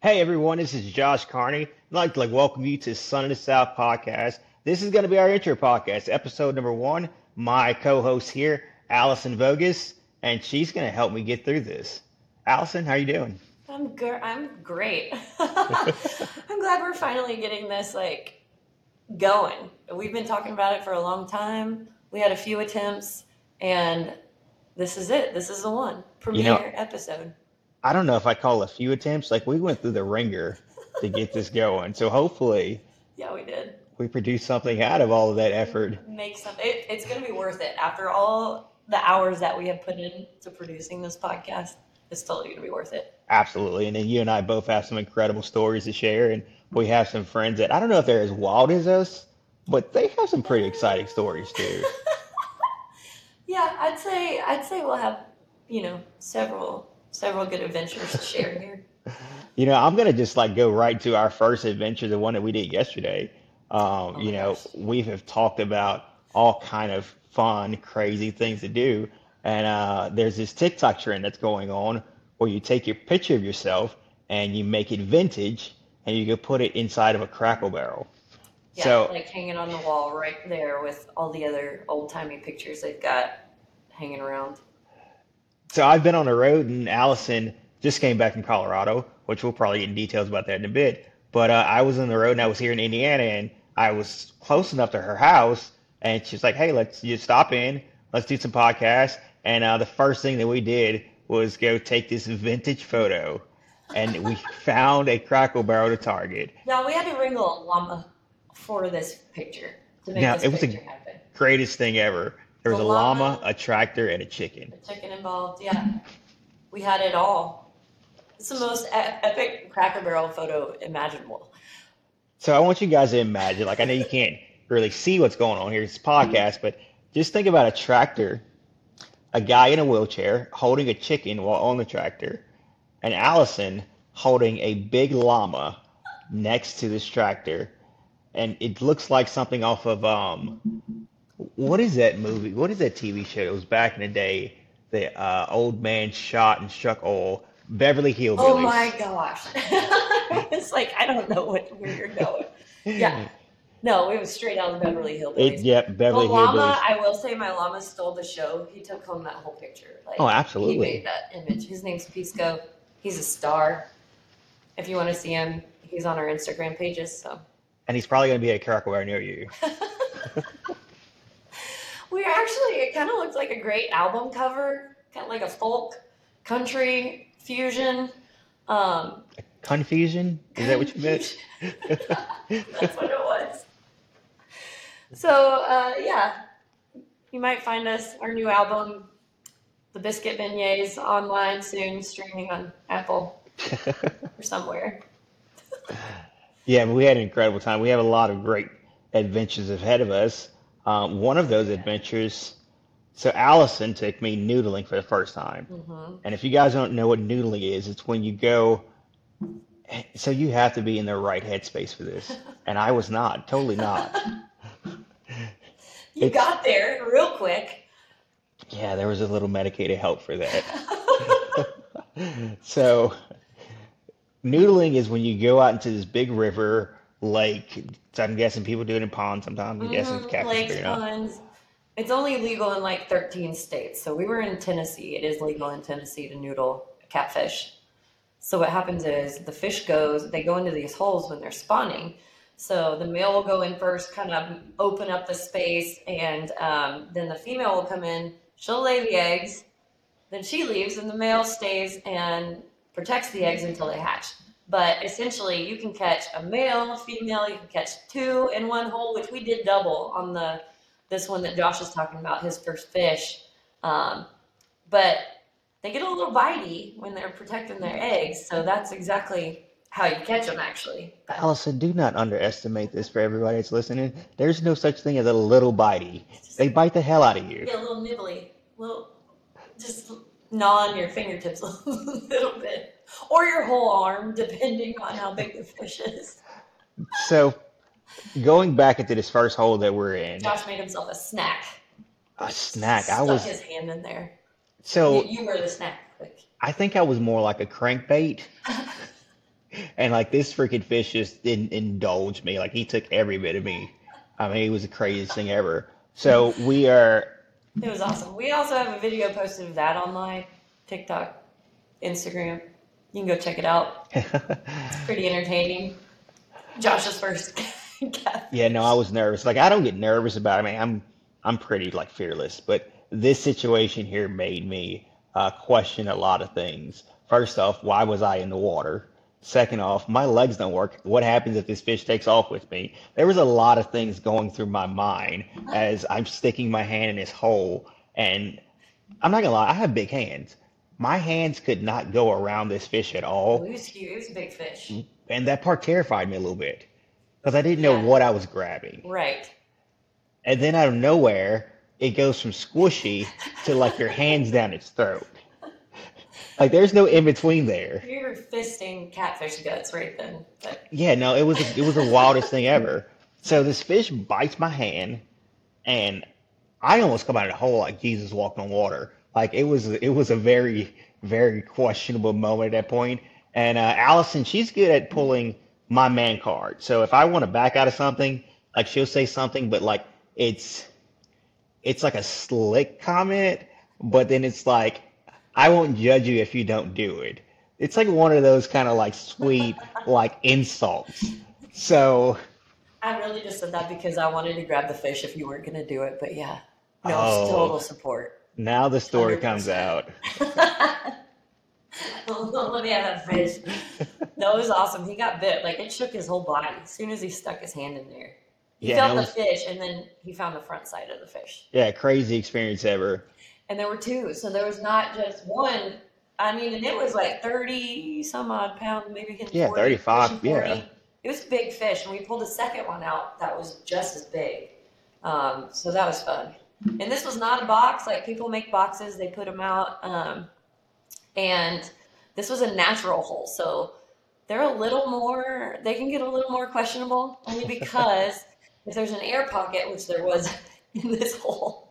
Hey everyone, this is Josh Carney. I'd like to like welcome you to Son of the South podcast. This is going to be our intro podcast, episode number one. My co-host here, Allison Voges, and she's going to help me get through this. Allison, how are you doing? I'm good. I'm great. I'm glad we're finally getting this like going. We've been talking about it for a long time. We had a few attempts, and this is it. This is the one You know, premiere episode. I don't know if I call a few attempts. Like we went through the ringer to get this going, so hopefully Yeah, we did. we produce something out of all of that effort. Make some. It, it's going to be worth it after all the hours that we have put into producing this podcast. It's totally going to be worth it. Absolutely. And then you and I both have some incredible stories to share, and we have some friends that I don't know if they're as wild as us, but they have some pretty exciting stories too. Yeah, I'd say I'd say we'll have you know several several good adventures to share here. You know, I'm gonna just like go right to our first adventure, the one that we did yesterday. Um, Oh you know, gosh. we have talked about all kind of fun, crazy things to do, and uh, there's this TikTok trend that's going on where you take your picture of yourself and you make it vintage, and you can put it inside of a Cracker Barrel. Yeah, So like hanging on the wall right there with all the other old timey pictures they've got hanging around. So I've been on the road, and Allison just came back from Colorado, which we'll probably get in details about that in a bit. But uh, I was on the road, and I was here in Indiana, and I was close enough to her house, and she's like, "Hey, let's just stop in, let's do some podcasts." And uh, the first thing that we did was go take this vintage photo, and we found a Cracker Barrel to Target. Yeah, we had to wrangle a llama for this picture to make Now this it was picture the happen. greatest thing ever. There was a llama, a tractor, and a chicken. the chicken involved. Yeah, we had it all. It's the most e- epic Cracker Barrel photo imaginable. So I want you guys to imagine, like I know you can't really see what's going on here, it's a podcast, but just think about a tractor, a guy in a wheelchair holding a chicken while on the tractor, and Allison holding a big llama next to this tractor. And it looks like something off of um what is that movie? What is that TV show? It was back in the day. The uh, old man shot and struck oil. Beverly Hills. Oh my gosh! it's like I don't know what where you're going. Yeah, no, it was straight out of Beverly It, Hillbillies. yep, The Beverly llama, Hillbillies. I will say, my llama stole the show. He took home that whole picture. Oh, Like he absolutely. made that image. His name's Pisco. He's a star. If you want to see him, he's on our Instagram pages. So And he's probably going to be at Cracker Barrel near you. we actually, it kind of looks like a great album cover, kind of like a folk country fusion. Um, Confusion? Is that what you meant? That's what it was. So uh, yeah, you might find us our new album, The Biscuit Beignets, online soon, streaming on Apple or somewhere. Yeah, we had an incredible time. We have a lot of great adventures ahead of us. Um, one of those adventures, so Allison took me noodling for the first time. hmm And if you guys don't know what noodling is, it's when you go, so you have to be in the right headspace for this. And I was not, totally not. You It's, got there real quick. yeah, there was a little medicated help for that. So, noodling is when you go out into this big river, lake. So I'm guessing people do it in ponds sometimes. I'm guessing it's hmm Lakes, ponds. It's only legal in like 13 states. So we were in Tennessee. It is legal in Tennessee to noodle catfish. So what happens is the fish goes, they go into these holes when they're spawning. So the male will go in first, kind of open up the space, and um, then the female will come in. She'll lay the eggs, then she leaves, and the male stays and protects the eggs until they hatch. But essentially, you can catch a male, a female. You can catch two in one hole, which we did double on the this one that Josh is talking about, his first fish. Um, but they get a little bitey when they're protecting their eggs, so that's exactly how you catch them, actually. But Allison, do not underestimate this for everybody that's listening. There's no such thing as a little bitey. They bite the hell out of you. yeah, a little nibbly, little just gnaw on your fingertips a little bit, or your whole arm, depending on how big the fish is. So, going back into this first hole that we're in, Josh made himself a snack. a snack. I was his hand in there. So you were the snack. I think I was more like a crankbait And like this freaking fish just didn't indulge me. Like he took every bit of me. I mean, it was the craziest thing ever. So we are, It was awesome. We also have a video posted of that on my TikTok, Instagram. You can go check it out. It's pretty entertaining. Josh's first yeah, no, I was nervous. Like I don't get nervous about it. I mean, I'm I'm pretty like fearless, but this situation here made me uh, question a lot of things. First off, why was I in the water? Second off, my legs don't work. What happens if this fish takes off with me? There was a lot of things going through my mind as I'm sticking my hand in this hole. And I'm not gonna lie, I have big hands. My hands could not go around this fish at all. It was huge. He was a big fish. And that part terrified me a little bit because I didn't know what I was grabbing. Right. And then out of nowhere, it goes from squishy to like your hands down its throat. Like there's no in between there. You were fisting catfish guts right then. But Yeah, no, it was it was the wildest thing ever. So this fish bites my hand, and I almost come out of the hole like Jesus walked on water. Like it was it was a very very questionable moment at that point. And uh, Allison, she's good at pulling my man card. So if I want to back out of something, like she'll say something, but like it's it's like a slick comment, but then it's like I won't judge you if you don't do it. It's like one of those kind of like sweet like insults. So I really just said that because I wanted to grab the fish if you weren't going to do it. But yeah, no, Oh. total support. Now the story comes 100%. out. Let me have that fish. That was awesome. He got bit. Like it shook his whole body as soon as he stuck his hand in there. He Yeah, felt that the fish, and then he found the front side of the fish. Yeah, crazy experience ever. And there were two, so there was not just one. I mean, and it was like thirty some odd pounds, maybe Yeah, 40, 35, pushing yeah. It was a big fish, and we pulled a second one out that was just as big. Um, so that was fun. And this was not a box like people make boxes; they put them out. Um, and this was a natural hole, so they're a little more. They can get a little more questionable, only because if there's an air pocket, which there was in this hole,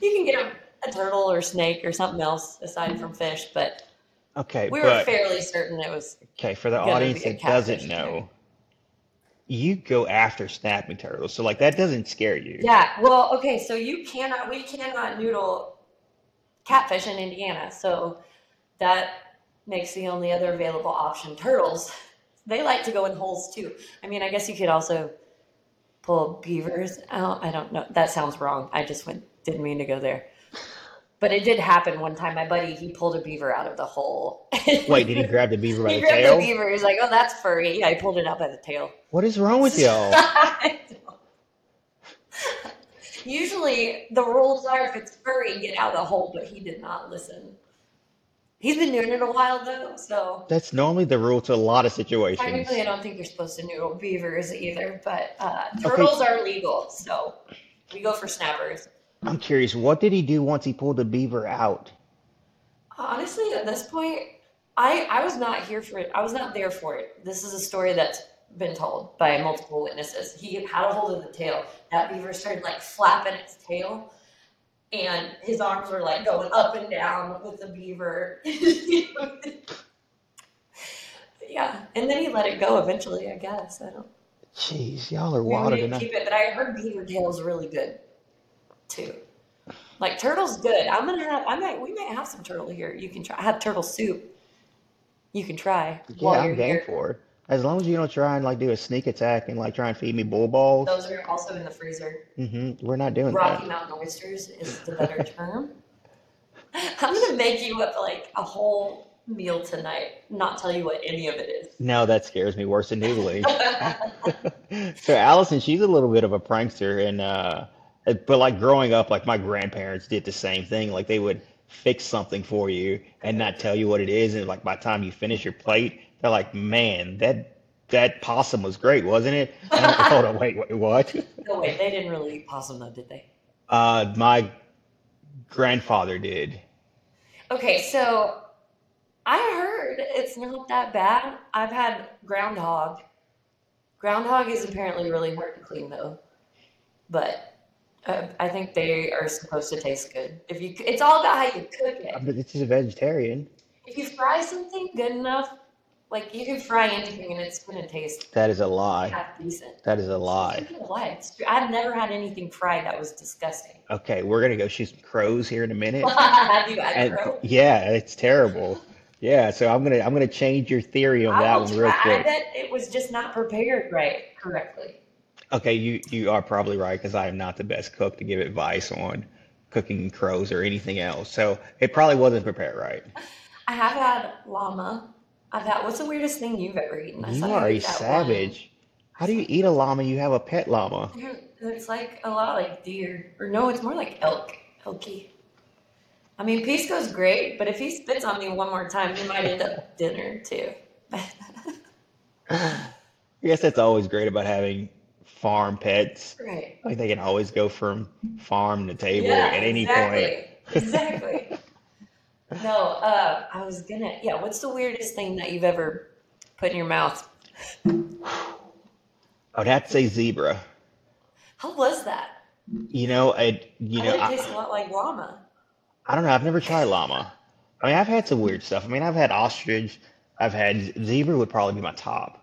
you can get a, a turtle or snake or something else aside from fish. But Okay, we were but fairly certain it was okay, for the audience that doesn't know. You go after snapping turtles. So like that doesn't scare you. Yeah, well, okay, so you cannot, we cannot noodle catfish in Indiana, so that makes the only other available option turtles. They like to go in holes too. I mean, I guess you could also pull beavers out. I don't know. That sounds wrong. I just went, didn't mean to go there. But it did happen one time. My buddy, he pulled a beaver out of the hole. Wait, did he grab the beaver by he the grabbed tail? the beaver. He's like, oh, that's furry. Yeah, I pulled it out by the tail. What is wrong with y'all? Usually the rules are if it's furry, get out of the hole, but he did not listen. He's been doing it a while though, so That's normally the rule to a lot of situations. technically I don't think you're supposed to noodle beavers either, but uh, turtles are legal, so we go for snappers. I'm curious, what did he do once he pulled the beaver out? Honestly, at this point, I I was not here for it. I was not there for it. This is a story that's been told by multiple witnesses. He had a hold of the tail. That beaver started like flapping its tail, and his arms were like going up and down with the beaver. yeah, and then he let it go eventually. I guess I don't. Jeez, y'all are wilder didn't keep it, but I heard beaver tail's really good too. Like turtle's good. I'm gonna have. I might. We might have some turtle here. You can try. I have turtle soup. You can try. Yeah, I'm game here. for it. As long as you don't try and like do a sneak attack and like try and feed me bull balls. Those are also in the freezer. Mm-hmm. We're not doing Rocky that. Mountain oysters is the better term. I'm gonna make you up like a whole meal tonight. Not tell you what any of it is. No, that scares me worse than noodling. so Allison, she's a little bit of a prankster, and uh, but like growing up, like my grandparents did the same thing. Like they would fix something for you and not tell you what it is, and like by the time you finish your plate, they're like, "Man, that that possum was great, wasn't it?" And like, Hold on, wait, wait, what? no wait, they didn't really eat possum though, did they? Uh, my grandfather did. Okay, so I heard it's not that bad. I've had groundhog. Groundhog is apparently really hard to clean though, but uh, I think they are supposed to taste good. If you, it's all about how you cook it. But it's just a vegetarian. If you fry something good enough, Like you can fry anything and it's gonna taste That is a lie. half decent. That is a lie. A lie. It's true. I've never had anything fried that was disgusting. Okay, we're gonna go shoot some crows here in a minute. Have you had And crow? yeah, it's terrible. Yeah, so I'm gonna I'm gonna change your theory on I that will one real try. I quick. bet it was just not prepared right correctly. Okay, you you are probably right because I am not the best cook to give advice on cooking crows or anything else. So it probably wasn't prepared right. I have had llama. Uh, I've had. What's the weirdest thing you've ever eaten? I You are a that one. savage. How do you eat a llama? You have a pet llama. It's like a lot like deer, or no, it's more like elk, elky. I mean, Pisco's great, but if he spits on me one more time, he might end up dinner too. I guess that's always great about having farm pets. right. Like they can always go from farm to table Yeah, at any point. exactly. Exactly. no, uh, I was gonna. Yeah, what's the weirdest thing that you've ever put in your mouth? I would have to say zebra. How was that? You know, I you know it tastes a lot like llama. I don't know. I've never tried llama. I mean, I've had some weird stuff. I mean, I've had ostrich. I've had zebra would probably be my top.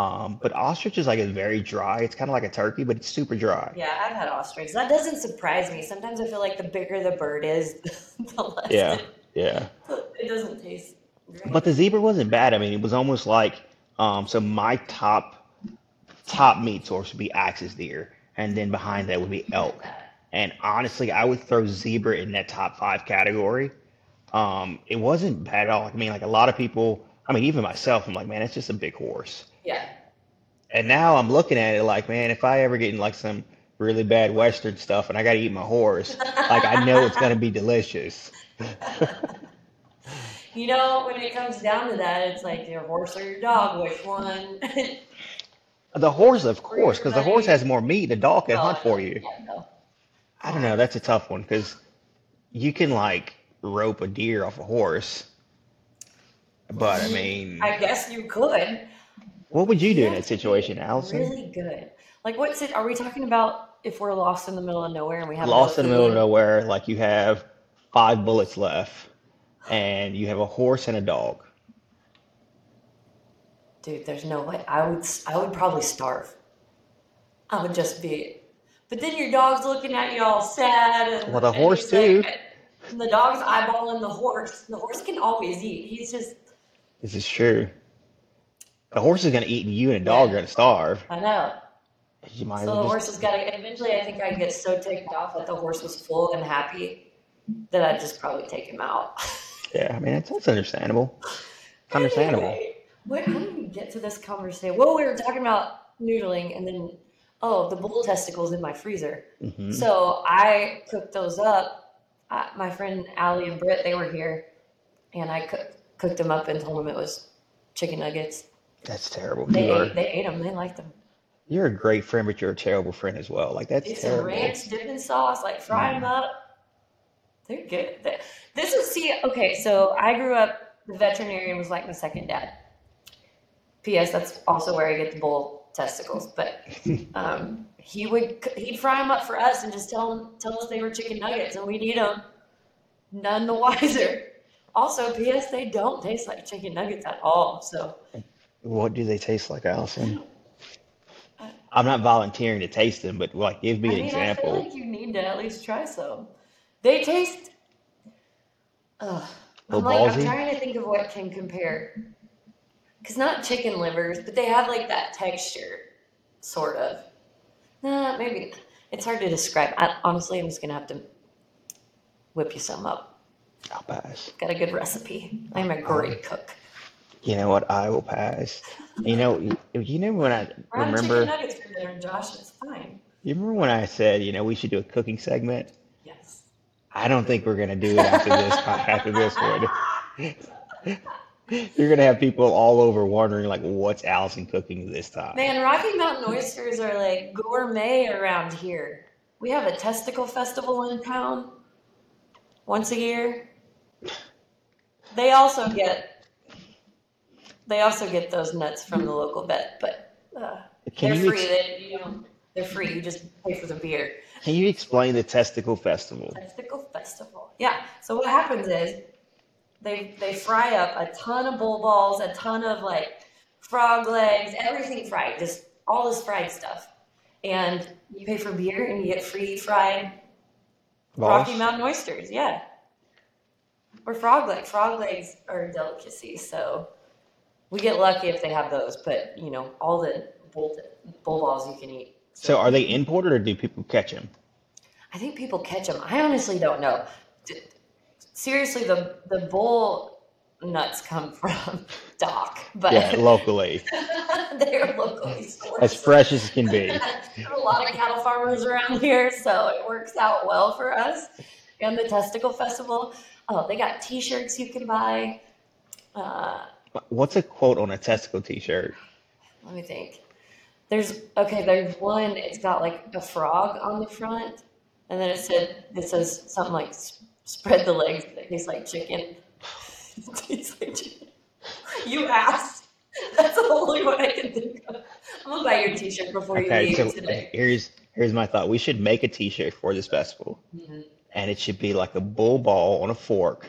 Um, but ostrich is like it's very dry. It's kind of like a turkey, but it's super dry. Yeah, I've had ostrich. That doesn't surprise me. Sometimes I feel like the bigger the bird is, the less Yeah, it, yeah. it doesn't taste great. But the zebra wasn't bad. I mean, it was almost like um, so my top top meat source would be axis deer, and then behind that would be elk. And honestly, I would throw zebra in that top five category. Um, it wasn't bad at all. I mean, like a lot of people, I mean, even myself, I'm like, man, it's just a big horse. Yeah. And now I'm looking at it like, man, if I ever get in like some really bad Western stuff and I got to eat my horse, like I know it's gonna be delicious. You know, when it comes down to that, it's like your horse or your dog, which one? The horse, of course, because the horse has more meat. The dog can Oh, hunt for you. Yeah, no. I don't know. That's a tough one because you can like rope a deer off a horse, but I mean, I guess you could. What would you do in that have to be situation, Allison? Really good. Like, what's it? Are we talking about if we're lost in the middle of nowhere and we have Lost in the middle of nowhere, like you have five bullets left, and you have a horse and a dog. Dude, there's no way. I would. I would probably starve. I would just be. But then your dog's looking at you all sad, and Well, the horse too. like- the dog's eyeballing the horse. The horse can always eat. He's just. This is true. The horse is gonna eat, and you and a dog are Yeah. gonna starve. I know. You might So the well horse just. has got to. Eventually, I think I'd get so ticked off that the horse was full and happy that I'd just probably take him out. Yeah, I mean, that's, that's understandable. It's understandable. Anyway, how did we get to this conversation? Well, we were talking about noodling, and then oh, the bull testicles in my freezer. hmm So I cooked those up. Uh, my friend Allie and Britt, they were here, and I cook, cooked them up and told them it was chicken nuggets. That's terrible. They You are, ate, they ate them. They liked them. you're a great friend, but you're a terrible friend as well. Like that's some terrible. ranch dipping sauce, like fry them up. They're good. This is see. Okay, so I grew up. The veterinarian was like my second dad. P.S. That's also where I get the bull testicles. But um, he would he'd fry them up for us and just tell 'em- tell us they were chicken nuggets, and we'd eat them. None the wiser. Also, P.S. They don't taste like chicken nuggets at all. So What do they taste like, Allison? I'm not volunteering to taste them, but like, give me I an mean, I feel example. like you need to at least try some. They taste. Ugh. Oh, I'm Little like, I'm ballsy? trying to think of what can compare. Cause not chicken livers, but they have like that texture, sort of. Nah, maybe it's hard to describe. I, honestly, I'm just gonna have to whip you some up. I'll pass. Got a good recipe. I'm a great cook. You know what? I will pass. You know, you, know when I We're remember. nuggets for dinner, Josh. It's fine. You remember when I said, you know, we should do a cooking segment? Yes. I don't think we're gonna do it after this. after this one, you're gonna have people all over wondering, like, what's Allison cooking this time? Man, Rocky Mountain oysters are like gourmet around here. We have a testicle festival in town once a year. They also get they also get those nuts from the local vet, but uh, they're free. ex- They, you know, they're free. You just pay for the beer. can you explain the testicle festival? Testicle festival. Yeah. So what happens is They they fry up a ton of bull balls, a ton of like frog legs, everything fried, just all this fried stuff. And you pay for beer and you get free fried Balls? Rocky Mountain oysters, yeah. Or frog legs. Frog legs are a delicacy, so we get lucky if they have those. But you know, all the bull bull balls you can eat. So are they imported or do people catch them? I think people catch them. I honestly don't know. Seriously, the the bull nuts come from Doc, but Yeah, locally, they're locally sourced. as fresh as can be. A lot of cattle farmers around here, so it works out well for us. And the Testicle Festival. Oh, they got T-shirts you can buy. Uh, What's a quote on a testicle T-shirt? let me think. There's okay. There's one. It's got like a frog on the front, and then it said it says something like "spread the legs." That tastes like chicken. tastes like chicken. You asked. That's the only one I can think of. I'm gonna buy your T-shirt before you Okay, leave so today. here's here's my thought. We should make a T-shirt for this festival, Mhm. and it should be like a bull ball on a fork,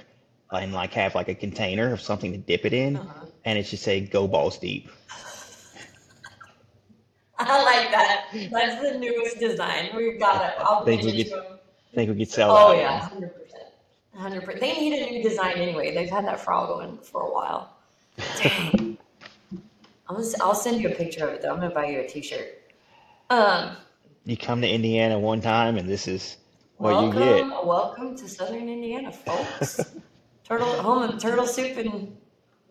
and like have like a container of something to dip it in, Uh-huh. and it should say "Go balls deep." I like that. That's the newest design. We've got it. I'll Think we could- to 'em. I think we could sell Oh yeah, hundred percent, hundred percent. They need a new design anyway. They've had that frog going for a while. Dang. Gonna, I'll send you a picture of it though. I'm gonna buy you a T-shirt. Um, You come to Indiana one time, and this is what you welcome, get. welcome to Southern Indiana, folks. turtle home of turtle soup and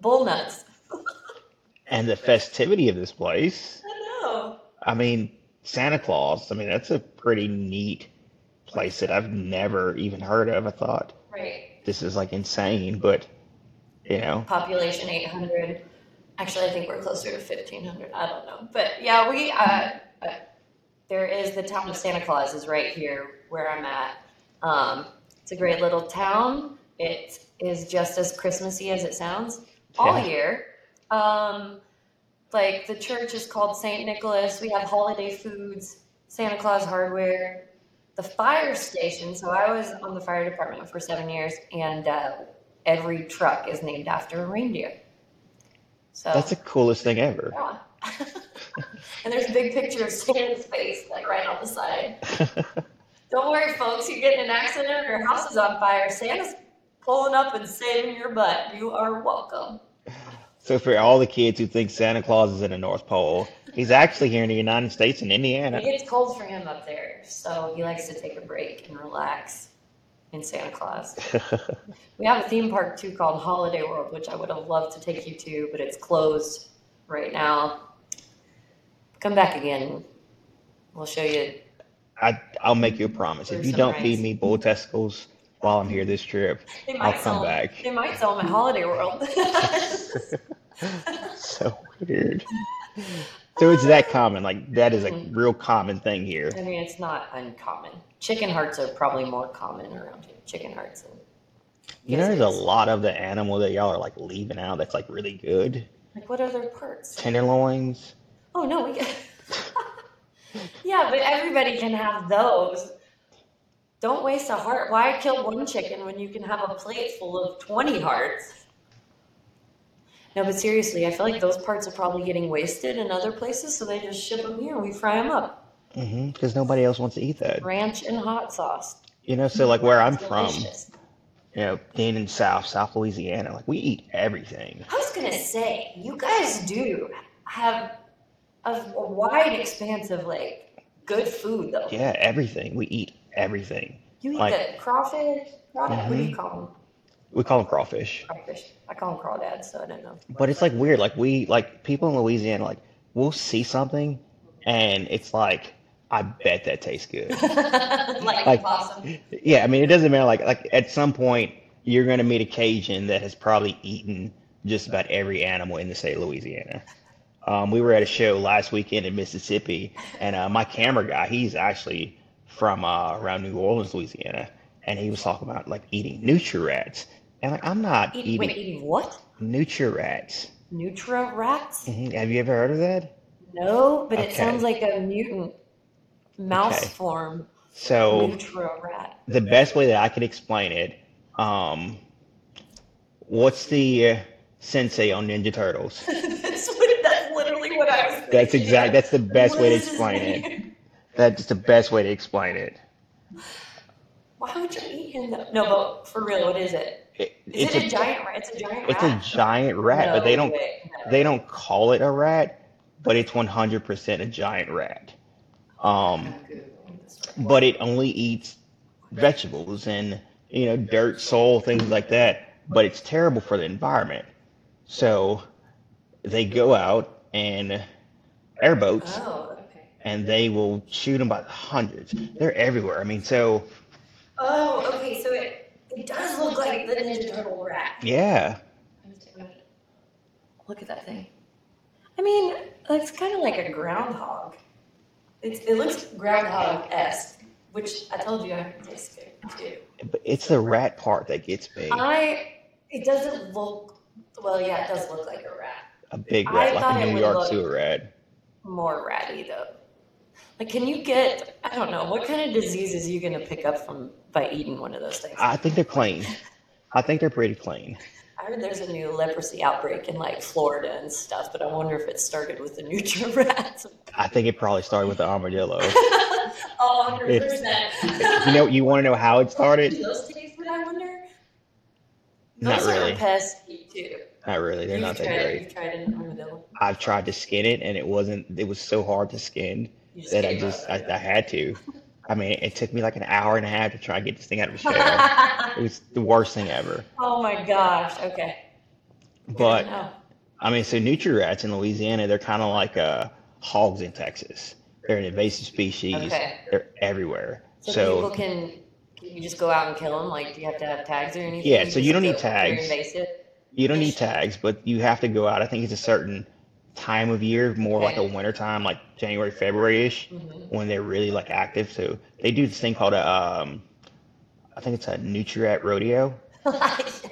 bull nuts. And the festivity of this place. I know. I mean, Santa Claus. I mean, that's a pretty neat place that I've never even heard of. I thought Right. this is like insane, but you know, population 800 actually i think we're closer to 1500 i don't know but yeah we uh, uh, there is the town of santa claus is right here where i'm at um, it's a great little town it is just as christmassy as it sounds all Yeah. year um, like the church is called saint nicholas we have holiday foods santa claus hardware the fire station so i was on the fire department for seven years and uh, every truck is named after a reindeer. So that's the coolest thing ever. yeah. and there's a big picture of Santa's face, like right on the side. Don't worry, folks, you get in an accident or your house is on fire. Santa's pulling up and saving your butt. You are welcome. So for all the kids who think Santa Claus is in the North Pole, he's actually here in the United States in Indiana. It gets cold for him up there, so he likes to take a break and relax in Santa Claus. We have a theme park too called Holiday World, which I would have loved to take you to, but it's closed right now. Come back again. We'll show you. I I'll make you a promise. If you don't rice. feed me bull testicles while I'm here this trip, They I'll might sell back. They might sell them at Holiday World. So weird. So it's that common. Like that is a mm-hmm. real common thing here. I mean, it's not uncommon. Chicken hearts are probably more common around here. Chicken hearts. And, You know, there's a lot of the animal that y'all are like leaving out that's like really good. Like, what other parts? Tenderloins. Oh no, we get. yeah, but everybody can have those. Don't waste a heart. Why kill one chicken when you can have a plate full of twenty hearts? No, but seriously, I feel like those parts are probably getting wasted in other places, so they just ship them here and we fry them up. Mm-hmm. Because nobody else wants to eat that. Ranch and hot sauce. You know, so like where I'm from, you know, being in South, South Louisiana, like we eat everything. I was gonna say, you guys do have a, a wide expanse of like good food though. Yeah, everything. We eat everything. You eat Like- the crawfish. Crawdad, What do you call them? We call them crawfish. Crawfish. I call them crawdads, so I don't know. But it's like weird. Like we like people in Louisiana, like we'll see something and it's like, I bet that tastes good. like, Like- possum. Yeah, I mean, it doesn't matter. Like, like at some point, you're going to meet a Cajun that has probably eaten just about every animal in the state of Louisiana. Um, we were at a show last weekend in Mississippi, and uh, my camera guy, he's actually from uh, around New Orleans, Louisiana, and he was talking about like eating Nutria rats. And like, I'm not Eat, eating wait, eating what? Nutria rats. Nutra rats? Mhm. Have you ever heard of that? No, but it sounds like a mutant mouse Okay. form. So Nutra rat. the best way that I could explain it, um, What's the uh, sensei on Ninja Turtles? that's, what, that's literally what I was thinking. That's exact. That's the best What way to explain it. That's the best way to explain it. Why would you eat him though? No, but for real, what is it? it Is it's it a, a giant rat? It's a giant rat. it's a giant rat, but they don't. No. they don't call it a rat, but it's 100% a giant rat. Um, but it only eats vegetables and you know dirt, soil, things like that. But it's terrible for the environment. So they go out and airboats, Oh. And they will shoot them by the hundreds. They're everywhere. I mean, so Oh, okay. So it, it does look like the Ninja Turtle rat. yeah, Look at that thing. I mean, it's kind of like a groundhog. It's, it looks groundhog esque, which I told you I could taste it but it's the rat part that gets me. I. It doesn't look. Well, yeah, it does look like a rat. A big I rat, like a New York look- sewer rat. More ratty though. Like, can you get? I don't know. What kind of diseases are you gonna pick up from by eating one of those things? I think they're clean. I think they're pretty clean. I heard there's a new leprosy outbreak in like Florida and stuff, but I wonder if it started with the Nutria rats. I think it probably started with the armadillo. Oh, 100%. you know, you want to know how it started? Do those taste good, I wonder? Not Those really. are pesky too. Not really. They're You've not that tried, great. Tried an armadillo. I've tried to skin it, and it wasn't. It was so hard to skin that I just. I, I had to. I mean, it took me like an hour and a half to try and get this thing out of its shell. It was the worst thing ever. oh my gosh. Okay. But know. I mean, so nutria rats in Louisiana, they're kind of like uh, hogs in Texas. They're an invasive species. Okay. They're everywhere. So, So, people can, can you just go out and kill them? Like, do you have to have tags or anything? Yeah, so you just don't need tags. invasive. you don't need tags, but you have to go out. I think it's a certain time of year, more like a winter time, like January, February ish, Mhm. when they're really like active. So they do this thing called a, um, I think it's a Nutriat rodeo, yes.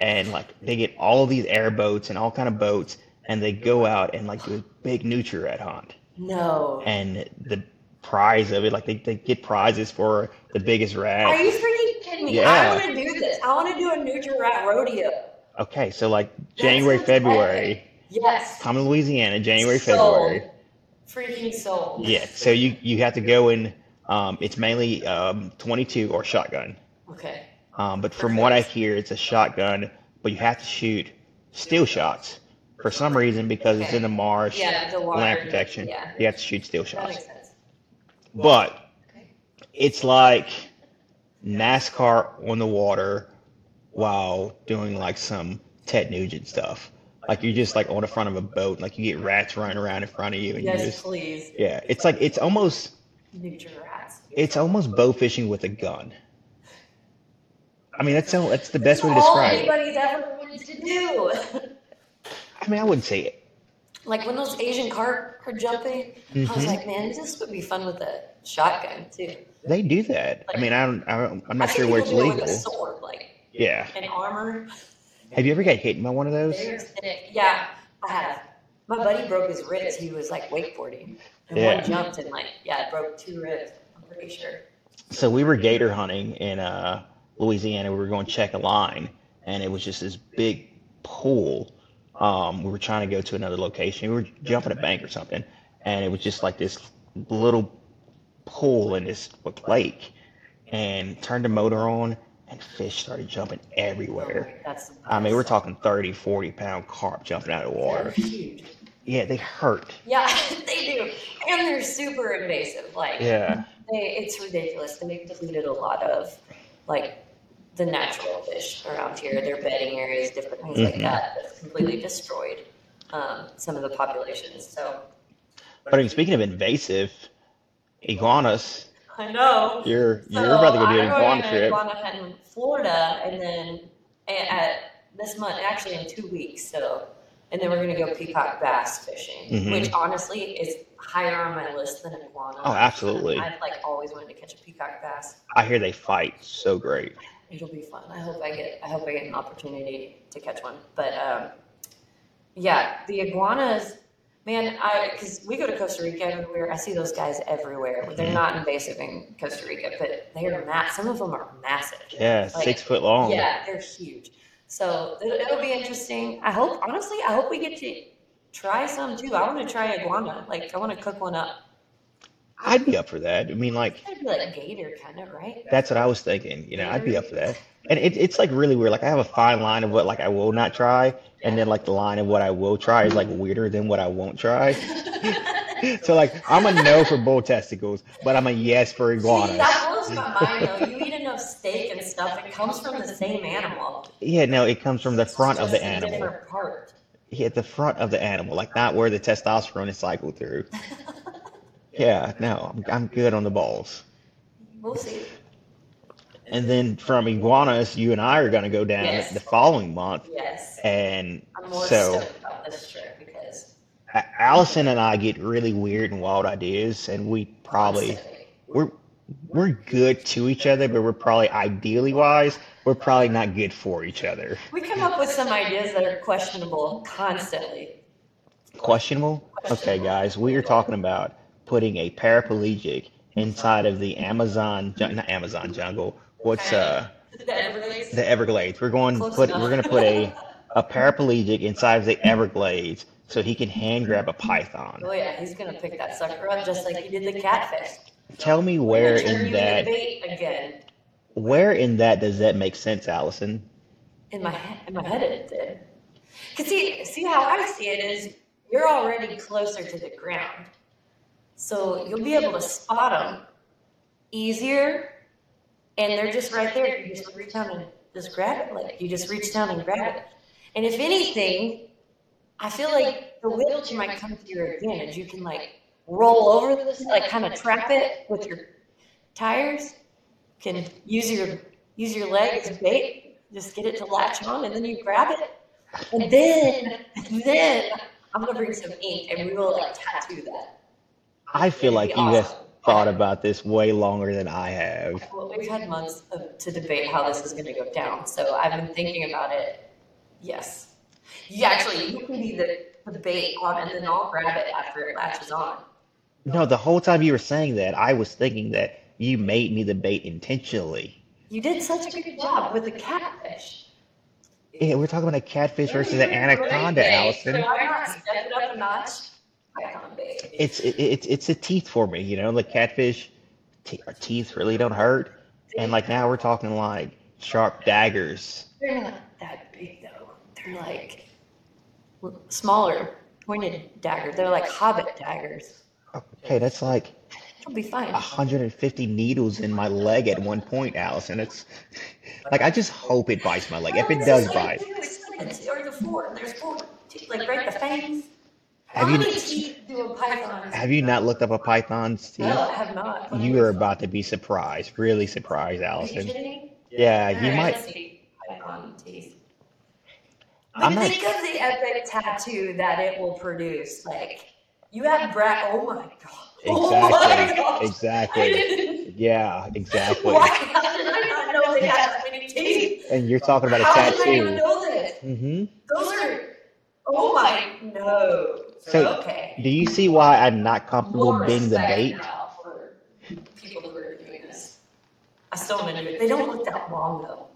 and like they get all of these airboats and all kind of boats, and they go out and like do a big Nutriat hunt. No. And the prize of it, like they, they get prizes for the biggest rat. Are you freaking kidding me? Yeah. I want to do this. I want to do a Nutria rat rodeo. Okay, so like January, February, Yes. come to Louisiana, January, Sold. February. Freaking sold. Yeah, so you you have to go in. Um, it's mainly um, 22 or shotgun. Okay. Um, but from what I hear, it's a shotgun, but you have to shoot steel shots for some reason because it's in the marsh, Yeah, the water. land protection. Yeah. You have to shoot steel shots. That makes sense. But Okay. it's like NASCAR on the water while doing like some Ted Nugent stuff. Like you're just like on the front of a boat, like you get rats running around in front of you, and you just please. yeah. It's like it's almost Nutria rats. it's almost bow fishing with a gun. I mean, that's so, that's the best way to That's all describe it. anybody's ever wanted to do. I mean, I wouldn't say it. like when those Asian carp are jumping, I was Mhm. like, man, this would be fun with a shotgun too. They do that. I mean, I don't, I don't I'm not think sure where it's people do it legal. With a sword, like Yeah. and armor. Have you ever got hit by one of those? They're thick. Yeah, I have. My buddy broke his ribs. He was like wakeboarding, and Yeah. one jumped and like yeah, broke two ribs. I'm pretty sure. So we were gator hunting in uh, Louisiana. We were going to check a line, and it was just this big pool. Um, we were trying to go to another location. We were jumping a bank or something, and it was just like this little pool in this lake. And turned the motor on, and fish started jumping everywhere. That's. I mean, we're talking 30, 40 pound carp jumping out of the water. huge. Yeah, they hurt. Yeah, they do, and they're super invasive. Like Yeah. they, it's ridiculous. They've depleted a lot of like the natural fish around here. Their bedding areas, different things like Mhm. that, that's completely destroyed um, some of the populations. So But I mean, speaking of invasive, iguanas, I know. you're you're about to go do an iguana trip. Iguana hunt in Florida, and then at this month, actually in two weeks. So, and then we're going to go peacock bass fishing, Mhm. which honestly is higher on my list than an iguana. Oh, absolutely. I've like always wanted to catch a peacock bass. I hear they fight so great. It'll be fun. I hope I get. I hope I get an opportunity to catch one. But um, yeah, the iguanas, man. I because we go to Costa Rica everywhere. I see those guys everywhere. They're Mhm. not invasive in Costa Rica, but they are mass. Some of them are massive. Yeah, Like, six foot long. Yeah, they're huge. So it'll, it'll be interesting. I hope, honestly, I hope we get to try some too. I want to try iguana. Like, I want to cook one up. I'd be up for that. I mean, like, be like gator, kind of, right? that's what I was thinking. You know, I'd be up for that. And it, it's like really weird. Like, I have a fine line of what like I will not try, and then like the line of what I will try is like weirder than what I won't try. So like, I'm a no for bull testicles, but I'm a yes for See, iguanas. that blows my mind though. You eat enough steak and stuff, it comes from the same animal. Yeah, no, it comes from the front of the a animal. different part. Yeah, the front of the animal, like not where the testosterone is cycled through. Yeah, no, I'm, I'm good on the balls. We'll see. And then from iguanas, you and I are going to go down Yes. the following month. Yes. And I'm more so stoked about this trip because Allison and I get really weird and wild ideas, and we probably we're we're good to each other, but we're probably ideally wise, we're probably not good for each other. we come up with some ideas that are questionable constantly. Questionable? Okay, guys, we are talking about putting a paraplegic inside of the Amazon, not Amazon jungle. What's uh The Everglades. the Everglades? We're going Close put enough. we're gonna put a a paraplegic inside of the Everglades so he can hand grab a python. Oh yeah, he's gonna pick that sucker up just like he did the catfish. Tell me where in that again. where in that does that make sense, Allison? In my in my head, it did. Cause see, see how I see it is, you're already closer to the ground, so you'll be able to spot them easier, and they're just right there. You just reach down and just grab it. Like you just reach down and grab it. And if anything, I feel like the wheelchair might come to your advantage. You can like roll over this, like kind of trap it with your tires. Can use your use your leg as bait. Just get it to latch on, and then you grab it. And then, then I'm gonna bring some ink, and we will like tattoo that. I feel like you be guys awesome. Thought about this way longer than I have. Well, we've had months of, to debate how this is gonna go down, so I've been thinking about it. Yes, you actually you can be the, the bait on, and then I'll grab it after it latches on. No, the whole time you were saying that, I was thinking that you made me the bait intentionally. You did such a good job with the catfish. Yeah, we're talking about a catfish versus an anaconda, Allison. Could I not step it up a notch? It's it, it's it's the teeth for me, you know. Like catfish, te- our teeth really don't hurt, and like now we're talking like sharp daggers. They're not that big though. They're like smaller, pointed daggers. They're like hobbit daggers. Okay, that's like It'll be fine. 150 needles in my leg at one point, Allison. It's like I just hope it bites my leg. If it does bite, It's like four. There's four. Like right the fangs. Have How you teeth do a python? have you not looked up a python's teeth? No, I have not. You are about to be surprised, really surprised, Allison. Yeah, you might. Python teeth. I'm not. think of the epic tattoo that it will produce. Like you have Brad. Oh my god. Oh my Exactly. Exactly. Yeah, exactly. Why did I not know they had that many teeth? And you're talking about a How did I even tattoo. know this? hmm Those are. Oh my no. So, okay. Do you see why I'm not comfortable More being the bait? for people who are doing this. I still do it. They don't look that long though.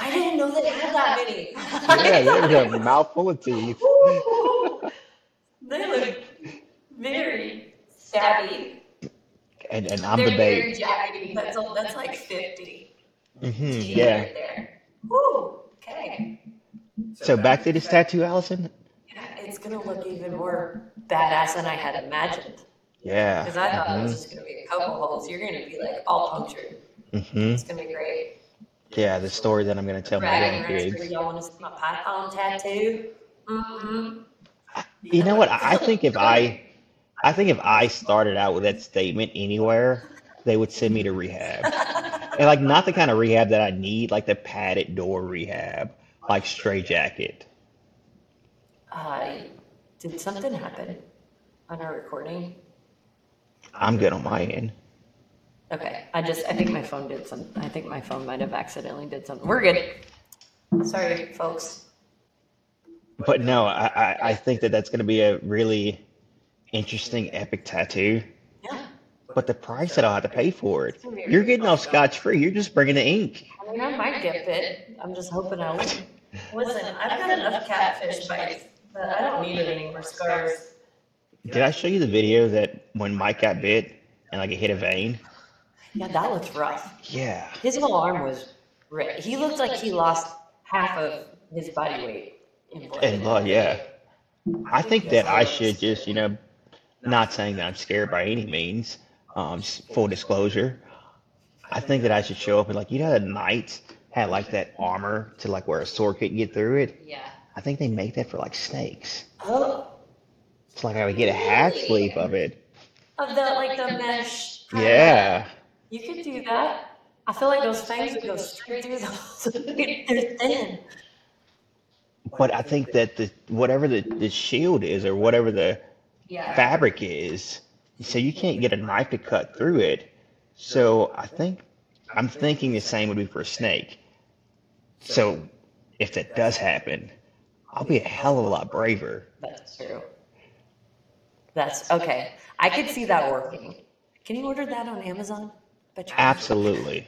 I didn't know they had that many. Yeah, there's a mouthful of teeth. They look very stabby. And, and I'm They're the very bait. That's, a- that's like 50. hmm yeah. Right there. Woo, okay. So back to this tattoo, Allison? Yeah, it's going to look even more badass than I had imagined. Yeah. Because I thought it was just going to be a couple holes. You're going to be like all punctured. Mm-hmm. It's going to be great. Yeah, the story that I'm going to tell my Bragging rights grandkids. y'all want to see my python tattoo? Mm-hmm. You know what? I think if I, I think if I started out with that statement anywhere, they would send me to rehab. And like not the kind of rehab that I need, like the padded door rehab, like straight jacket. Uh, did something happen on our recording? I'm good on my end. Okay, I just, I think my phone did some, I think my phone might have accidentally did something. We're good. Sorry, folks. But no, I, I, I think that that's going to be a really interesting, epic tattoo. Yeah, But the price that I'll have to pay for it, you're getting off scotch free. You're just bringing the ink. I mean, I might might get bit. I'm just hoping I won't. Listen, I've got enough catfish bites, but I don't need any more scars. Did I show you the video that when Mike got bit and like it hit a vein? Yeah, that looks rough. Yeah. His whole arm was red. He looked like he lost half of his body weight in blood. And blood, yeah. I think that I should just, you know, not saying that I'm scared by any means, um, full disclosure. I think that I should show up and like, you know, the knights had like that armor to like where a sword couldn't get through it. Yeah. I think they make that for like snakes. Oh, It's like I would get a half sleeve of it. of the like the mesh. Yeah. You could do that. I feel like those fangs would go straight through those. They're thin. But I think that the whatever the, the shield is or whatever the Yeah. fabric is, so you can't get a knife to cut through it. So I think I'm thinking the same would be for a snake. So if that does happen, I'll be a hell of a lot braver. That's true. That's okay. I could see that working. Can you order that on Amazon? Bet you can Absolutely.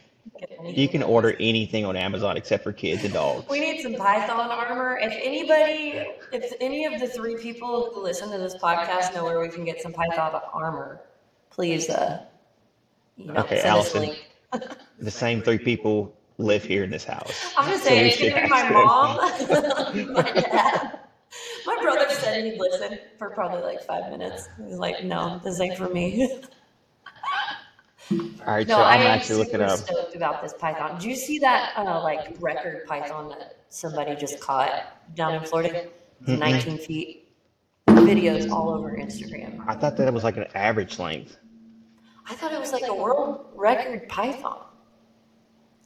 You can order anything on Amazon except for kids and dogs. We need some Python armor. If anybody, if any of the three people who listen to this podcast know where we can get some Python armor, please, uh, you know, Okay, send us a Allison. link. The same three people live here in this house. I'm just So saying, we it's should gonna be my mom, my dad. My brother said he'd listen for probably like five minutes. He's like, no, this ain't for me. All right, No, so I'm actually looking up. stoked about this python. Did you see that uh, like record python that somebody just caught down in Florida? Mm-mm. 19 feet. Videos all over Instagram. I thought that was like an average length. I thought it was like a world record python.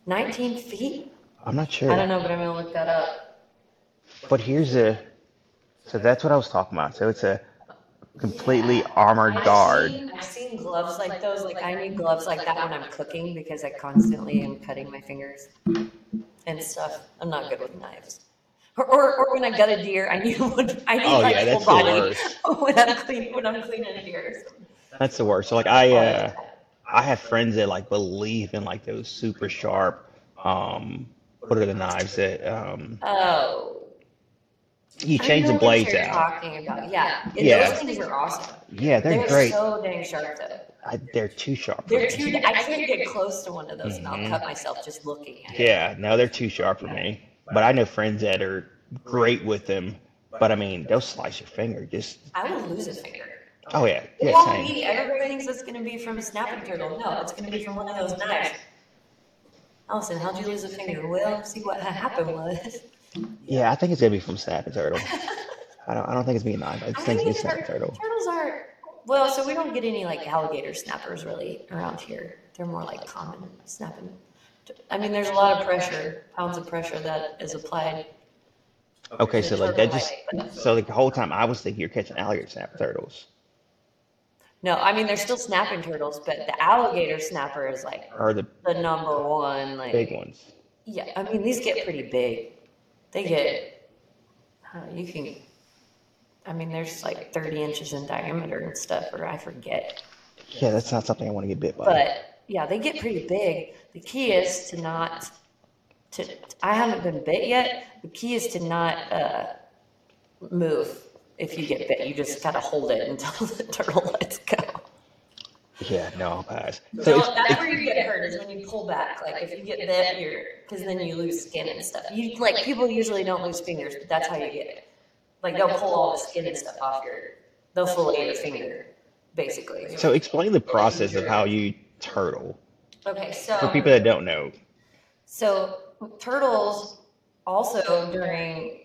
19 feet? I'm not sure. I don't know, but I'm gonna look that up. But here's a. So that's what I was talking about. So it's a completely armored I've guard. seen- I've seen gloves like those. Like I need gloves like that when I'm cooking because I constantly am cutting my fingers and stuff. I'm not good with knives. Or, or, or when I gut a deer, I need one. I need Oh like yeah, that's full the body worst. when I'm cleaning when I'm cleaning deer. That's the worst. So like I, uh, I have friends that like believe in like those super sharp, um, what are the knives that um, Oh, you I change know the what blades you're out. Talking about, yeah, And Yeah. Those things are awesome. Yeah, they're They're great. so dang sharp though. I, they're too sharp. They're me. too. I can't get close to one of those, and Mhm. I'll cut myself just looking at it. Yeah, no, they're too sharp for me. But I know friends that are great with them. But I mean, they'll slice your finger. Just I will lose a finger. Oh yeah, It yeah, won't same. be. Everybody thinks it's going to be from a snapping turtle. No, it's going to be from one of those knives. Allison, how'd you lose a finger? Well, see what happened was. Yeah, I think it's gonna be from snapping turtle. I don't. I don't think it's being knife. I think it's snapping tur- turtle. turtles are well, so we don't get any like alligator snappers really around here. They're more like common snapping. I mean, there's a lot of pressure, pounds of pressure that is applied. Okay, so like that just. So like the whole time I was thinking you're catching alligator snapping turtles, No, I mean they're still snapping turtles, but the alligator snapper is like or the the number one. Like big ones. Yeah, I mean these get pretty big. They get, uh, you can, I mean there's like 30 inches in diameter and stuff, or I forget. Yeah, that's not something I want to get bit by. But yeah, they get pretty big. The key is to not, to I haven't been bit yet. The key is to not uh, move if you get bit. You just gotta hold it until the turtle lets go. yeah, no, I'll pass. So So it's, that's where you get hurt is when you pull back. Like if you get bit, you're because then you lose skin and stuff. You like people usually don't lose fingers, but that's how you get it. Like they'll pull all the skin and stuff off your, they'll fillet your finger, basically. so explain the process of how you turtle Okay, so for people that don't know. So turtles also during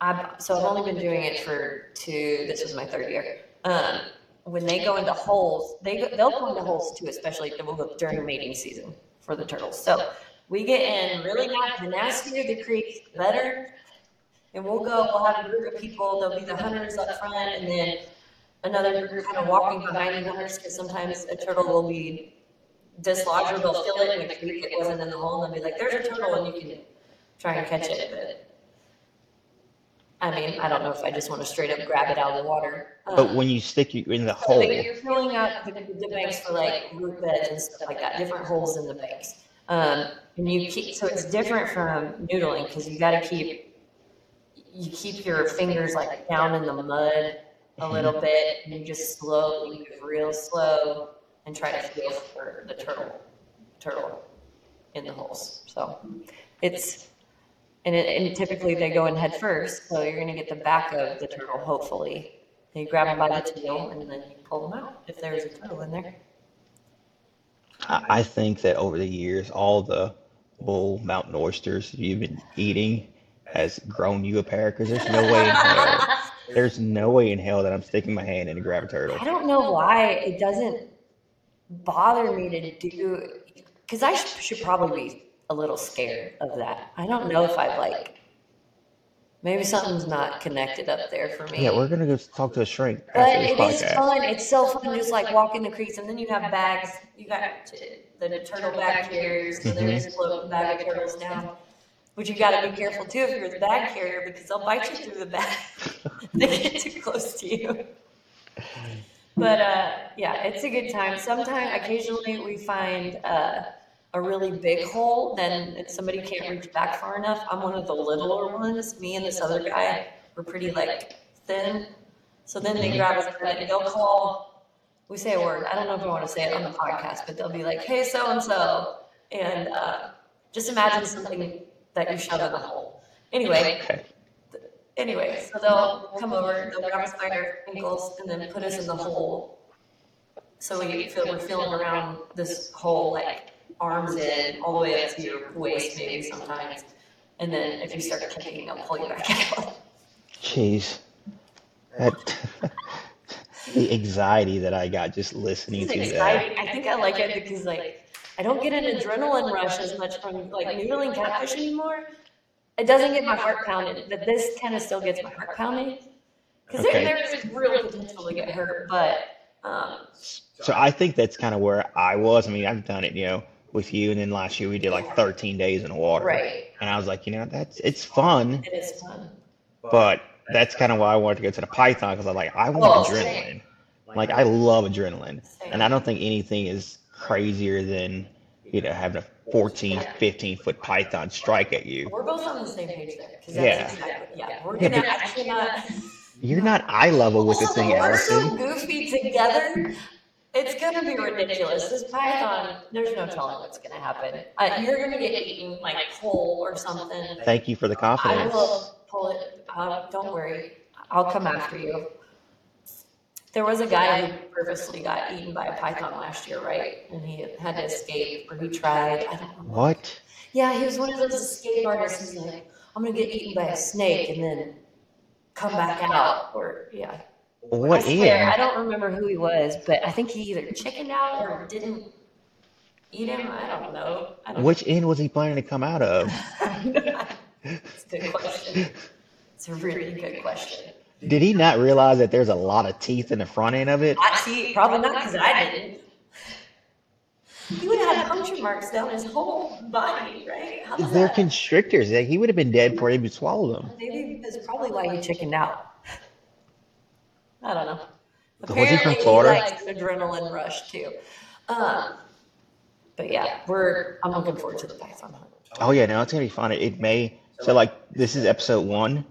I've so I've only been doing it for two. This was my third year. Um, when they go into holes, they go, they'll go into holes too, especially during mating season for the turtles. So we get in really. The nastier the creek, the better. And we'll go. We'll have a group of people. There'll be the hunters up front, and then another group kind of walking behind the hunters because sometimes a turtle will be dislodged or they'll fill it in the creek that wasn't in the hole and they'll be like, there's a turtle and you can try and catch it. But I mean, I don't know if I just want to straight up grab it out of the water. But Um, when you stick you in the hole, you're filling up the, the banks for like root beds and stuff like that, different holes in the banks. Um, and you keep so it's different from noodling because you got to keep you keep your fingers like down in the mud a little bit and you just slowly move real slow and try to feel for the turtle turtle in the holes so it's and, it, and typically they go in head first so you're going to get the back of the turtle hopefully and you grab them by the tail and then you pull them out if there's a turtle in there I, I think that over the years, all the bull mountain oysters you've been eating has grown you a pair because there's no way in hell, there's no way in hell that I'm sticking my hand in to grab a turtle. I don't know why it doesn't bother me to do because I sh- should probably be a little scared of that. I don't know if I like maybe something's not connected up there for me. Yeah, we're gonna go talk to a shrink but it is fun. It's so fun, just like walking the creeks, and then you have bags. You got the, turtle bag carriers, so Mm-hmm. they just float the bag of turtles down. But you got to be careful too if you're the bag carrier because they'll bite you through the bag. they get too close to you. But uh, yeah, it's a good time. Sometimes, occasionally, we find uh, a really big hole, then if somebody can't reach back far enough. I'm one of the littler ones. Me and this other guy were pretty like thin. So then they grab us and they'll call. We say a word. I don't know if I want to say it on the podcast, but they'll be like, "Hey, so and so," and uh, just imagine something that you shove in the hole. Anyway, Okay. Anyway, so they'll come over, they'll grab us by our ankles and then put us in the hole. So we feel we're feeling around this hole, like arms in, all the way up to your waist, maybe sometimes. And then if you start kicking, they'll pull you back out. Jeez. That the anxiety that I got just listening to that. I think I like it because like I don't get an adrenaline rush as much from like noodling catfish anymore. It doesn't get my heart pounding, but this kind of still gets my heart pounding. Because Okay. there, there is real potential to get hurt, but um, So I think that's kind of where I was. I mean, I've done it, you know, with you, and then last year we did like 13 days in the water. right, And I was like, you know, that's it's fun, it is fun. but that's kind of why I wanted to go to the Python because I'm like, I want Oh, adrenaline. same. Like I love adrenaline, Same. and I don't think anything is crazier than you know having a 14, 15 foot python strike at you. We're both on the same page there. Yeah. exactly, yeah. We're Yeah, gonna but-. You're not eye level with this thing, we're so goofy together. It's gonna be ridiculous. This python, there's no telling what's gonna happen. Uh, you're gonna get eaten like whole or something. Thank you for the confidence. I confidence. will pull it. Uh, don't worry, I'll come after you. There was a guy who purposely got eaten by a python last year, right? And he had to escape, or he tried. I don't know. What? Yeah, he was one of those escape artists who's like, I'm gonna get eaten by a snake and then come back out. Or yeah. What I swear, I don't remember who he was, but I think he either chickened out or didn't eat him. I don't know. I don't Which end was he planning to come out of? It's a good question. It's a really good question. Did he not realize that there's a lot of teeth in the front end of it? I see, probably not because I didn't. He would have had puncture marks down his whole body, right? They're that? constrictors. Like, He would have been dead before he even swallowed them. Maybe that's probably why he chickened out. I don't know. He Apparently Florida? likes adrenaline rush too. Um, but yeah, we're. I'm looking forward to the python hunt. Oh yeah, no, it's gonna be fun. It, may so like this is episode one.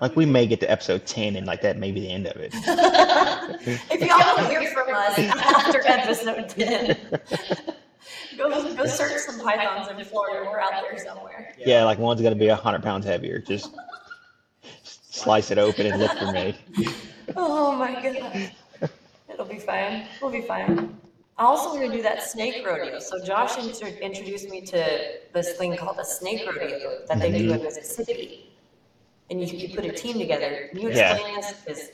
Like we may get to episode ten and like that may be the end of it. If y'all don't hear from us after episode 10, go, go search some pythons in Florida. We're out there somewhere. Yeah, like one's gonna be a hundred pounds heavier. Just slice it open and look for me. Oh my god. It'll be fine. We'll be fine. I also want to do that snake rodeo. So Josh intro- introduced me to this thing called a snake rodeo that they do in Mississippi. And you, you put a team together. Can you Yeah. explain this? 'Cause-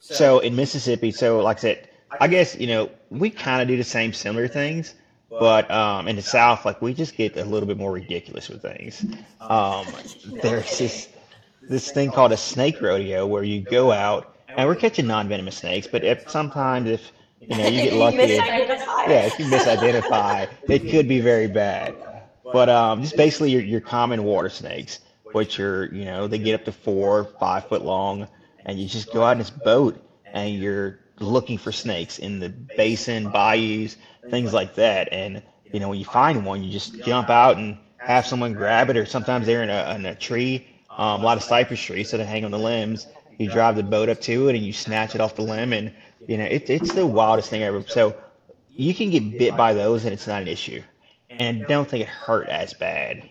So in Mississippi, so like I said, I guess you know we kind of do the same similar things, but um, in the South, like we just get a little bit more ridiculous with things. Um, there's this this thing called a snake rodeo where you go out and we're catching non-venomous snakes, but if sometimes if you know you get lucky, misidentify. yeah, if you misidentify, it could be very bad. But um, just basically your your common water snakes, which are you know they get up to four, five foot long, and you just go out in this boat and you're looking for snakes in the basin, bayous, things like that. And you know, when you find one, you just jump out and have someone grab it, or sometimes they're in a, in a tree, um, a lot of cypress trees, so they hang on the limbs. You drive the boat up to it and you snatch it off the limb, and you know, it, it's the wildest thing ever. So you can get bit by those and it's not an issue, and I don't think it hurt as bad.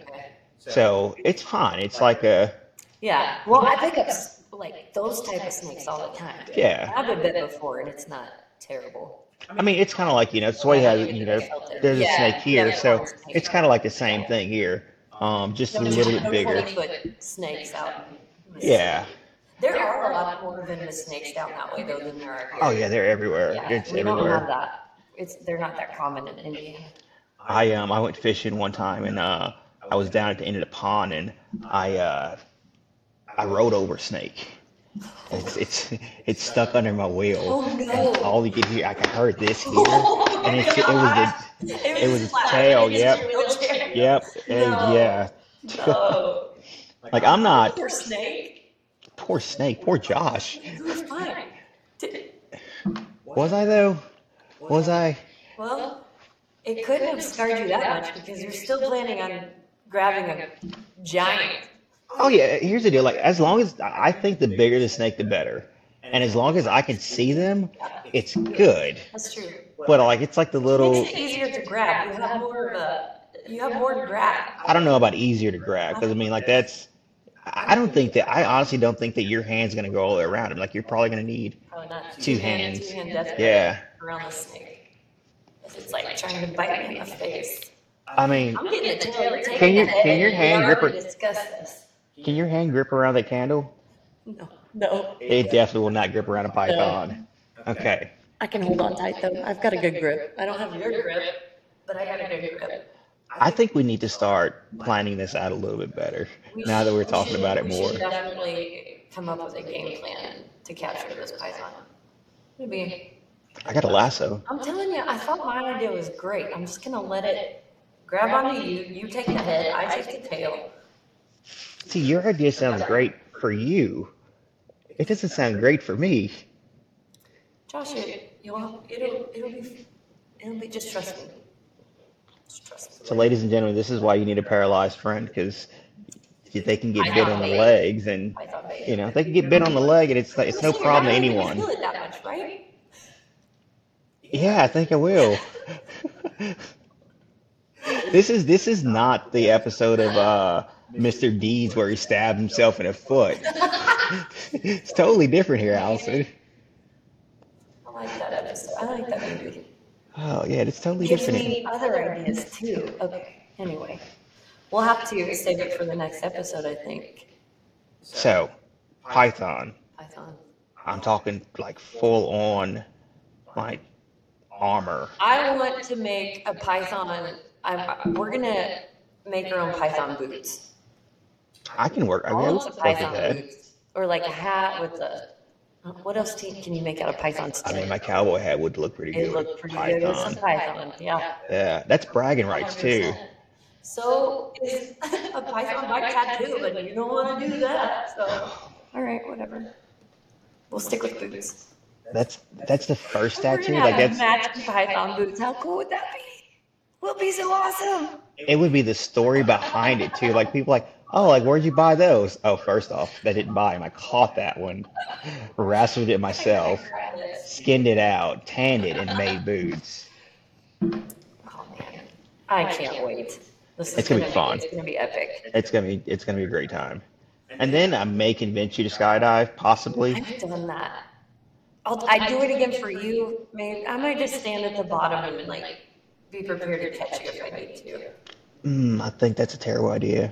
So it's fine. It's like a Yeah. Well, I pick up like those type of snakes all the time. yeah. I've been bit before, and it's not terrible. I mean, it's kind of like you know, Soy has you know, there's a snake here, so there's a snake. it's kind of like the same thing here, um, just a little bit bigger. snakes out. Yeah. There are a lot more venomous snakes down that way though than there are here. Oh yeah, they're everywhere. Yeah, It's we don't have everywhere. that. It's they're not that common in Indiana. I um I went fishing one time and uh I was down at the end of the pond and I uh I rode over a snake. It's it's it's stuck under my wheel. Oh, And no. all you could hear, I could heard this here, and it's, it was the it was its tail. Yep, yep, and No. yeah. No. Like I'm not Poor snake. Poor snake, poor Josh. Was fine. Did- Was I though? Was I? Well, it couldn't have scarred you that much because you're still planning on grabbing a giant. Oh yeah, here's the deal. Like as long as I think the bigger the snake, the better. And as long as I can see them, it's good. That's true. But like it's like the little Makes it easier to grab. You have more of a. You have more to grab. I don't know about easier to grab because I mean like that's I I don't think that I honestly don't think that your hand's gonna go all the way around him. Like you're probably gonna need Probably not Two hand- hands. Two-hand yeah. around the snake. It's like trying to bite me in the face. I mean I'm getting the tail. and taking Can your- can your hand grip already her- discussed this. can your hand grip around the candle? No, no. It definitely will not grip around a python. Okay. I can hold on tight though. I've got a good grip. I don't have your grip, but I got a good grip. I think we need to start planning this out a little bit better We now that we're talking about it more. We should definitely come up with a game plan to capture this python. Maybe. I got a lasso. I'm telling you, I thought my idea was great. I'm just gonna let it grab onto you. You take the head, I take the tail. See, your idea sounds great for you. It doesn't sound great for me. Josh, it, you'll, it'll, it'll be, it'll be. Just trust me. Just trust me. So, ladies and gentlemen, this is why you need a paralyzed friend because they can get bit on the legs, and you know they can get bit on the leg, and it's like, it's no problem to not even gonna anyone. Feel it that much, right? Yeah, I think I will. this is this is not the episode of uh, Mr. Deeds where he stabbed himself in the foot. it's totally different here, Allison. I like that episode. I like that movie. Oh yeah, it's totally Gives different. me other ideas too. Okay. Anyway, we'll have to save it for the next episode. I think. So, Python. Python. I'm talking like full on, like armor. I want to make a python. I'm, we're gonna make our own python boots. I can work. I mean, I would of work with python that. boots, or like a hat with the. Um, what else do you- can you make out of python I mean, my cowboy hat would look pretty it good. looked with pretty good with some Python. python. Yeah. Yeah, that's bragging rights too. 100%. So is a python bite tattoo, but you don't want to do that. So, all right, whatever. We'll stick with boots. That's that's the first We're tattoo. gonna Like have that's matching python boots. How cool would that be? We'll be so awesome. it would be the story behind it too. Like people like, oh, like where'd you buy those? Oh, first off, I didn't buy them. I caught that one, wrestled it myself, skinned it out, tanned it, and made boots. Oh man, I can't wait. This is It's gonna be fun. It's gonna be epic. It's gonna be it's gonna be a great time. And then I may convince you to skydive, possibly. I've done that. I'll I do it again for you. Maybe I might just stand at the bottom and like be prepared to catch you if I need to. Mm, I think that's a terrible idea.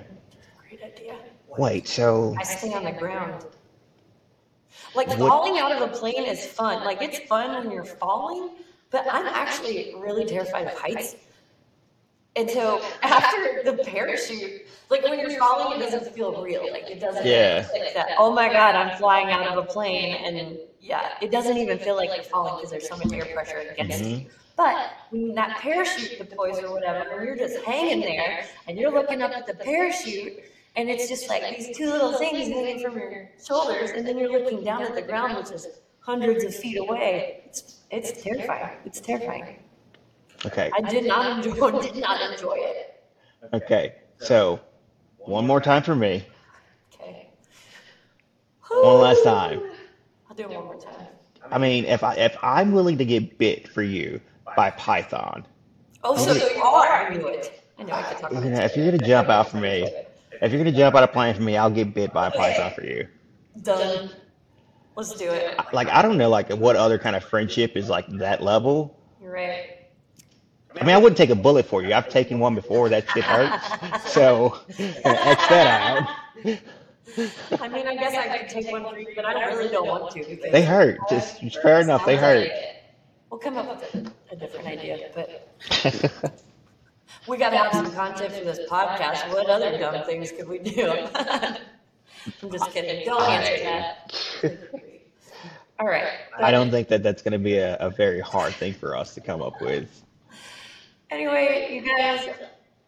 Great idea. Wait, so I stay on the ground. Like What- falling out of a plane is fun. Like it's fun when you're falling, but I'm actually really terrified of heights. And so after the parachute, like when you're falling, it doesn't feel real. Like it doesn't. Yeah. Like that. Oh my God, I'm flying out of a plane, and yeah, it doesn't even feel like you're falling because there's so much air pressure against mm-hmm. you. But when that parachute deploys or whatever, and you're just hanging there, and you're looking up at the parachute, and it's just like these two little things hanging from your shoulders, and then you're looking down at the ground, which is hundreds of feet away. It's it's terrifying. It's terrifying. Okay. I did not enjoy did not enjoy it. Okay. So one more time for me. Okay. One last time. I'll do it one more time. I mean, if I if I'm willing to get bit for you by Python, Oh, so you are. I knew it. I knew I could talk you about know, it. if you're gonna jump out for me, if you're gonna jump out a plane for me, I'll get bit by a python for you. Done. Let's do it. Like I don't know, like what other kind of friendship is like that level. You're right. I mean, I wouldn't take a bullet for you. I've taken one before. That shit hurts. So X that out. I mean, I guess I could take one for you, but I really don't want to because They hurt. Just fair enough. They hurt. We'll come up with a, a different idea, but we got to have some content for this podcast. What other dumb things could we do? I'm just kidding. Don't answer that. All right. I don't think that that's going to be a, a very hard thing for us to come up with. Anyway, you guys,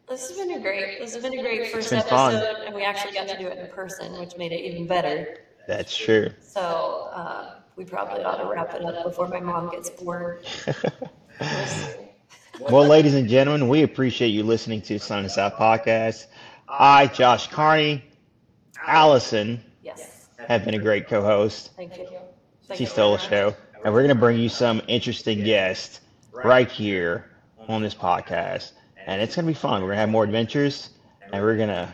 this has been a great. This has been a great first episode, fun. and we actually got to do it in person, which made it even better. That's true. So uh, we probably ought to wrap it up before my mom gets bored. Well, ladies and gentlemen, we appreciate you listening to Son of the South Podcast. I, Josh Carney, Allison, Yes. have been a great co-host. Thank you. Thank She stole the show, and we're going to bring you some interesting guests right here on this podcast, and it's going to be fun. We're going to have more adventures, and we're going to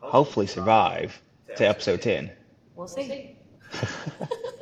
hopefully survive to episode ten. We'll see.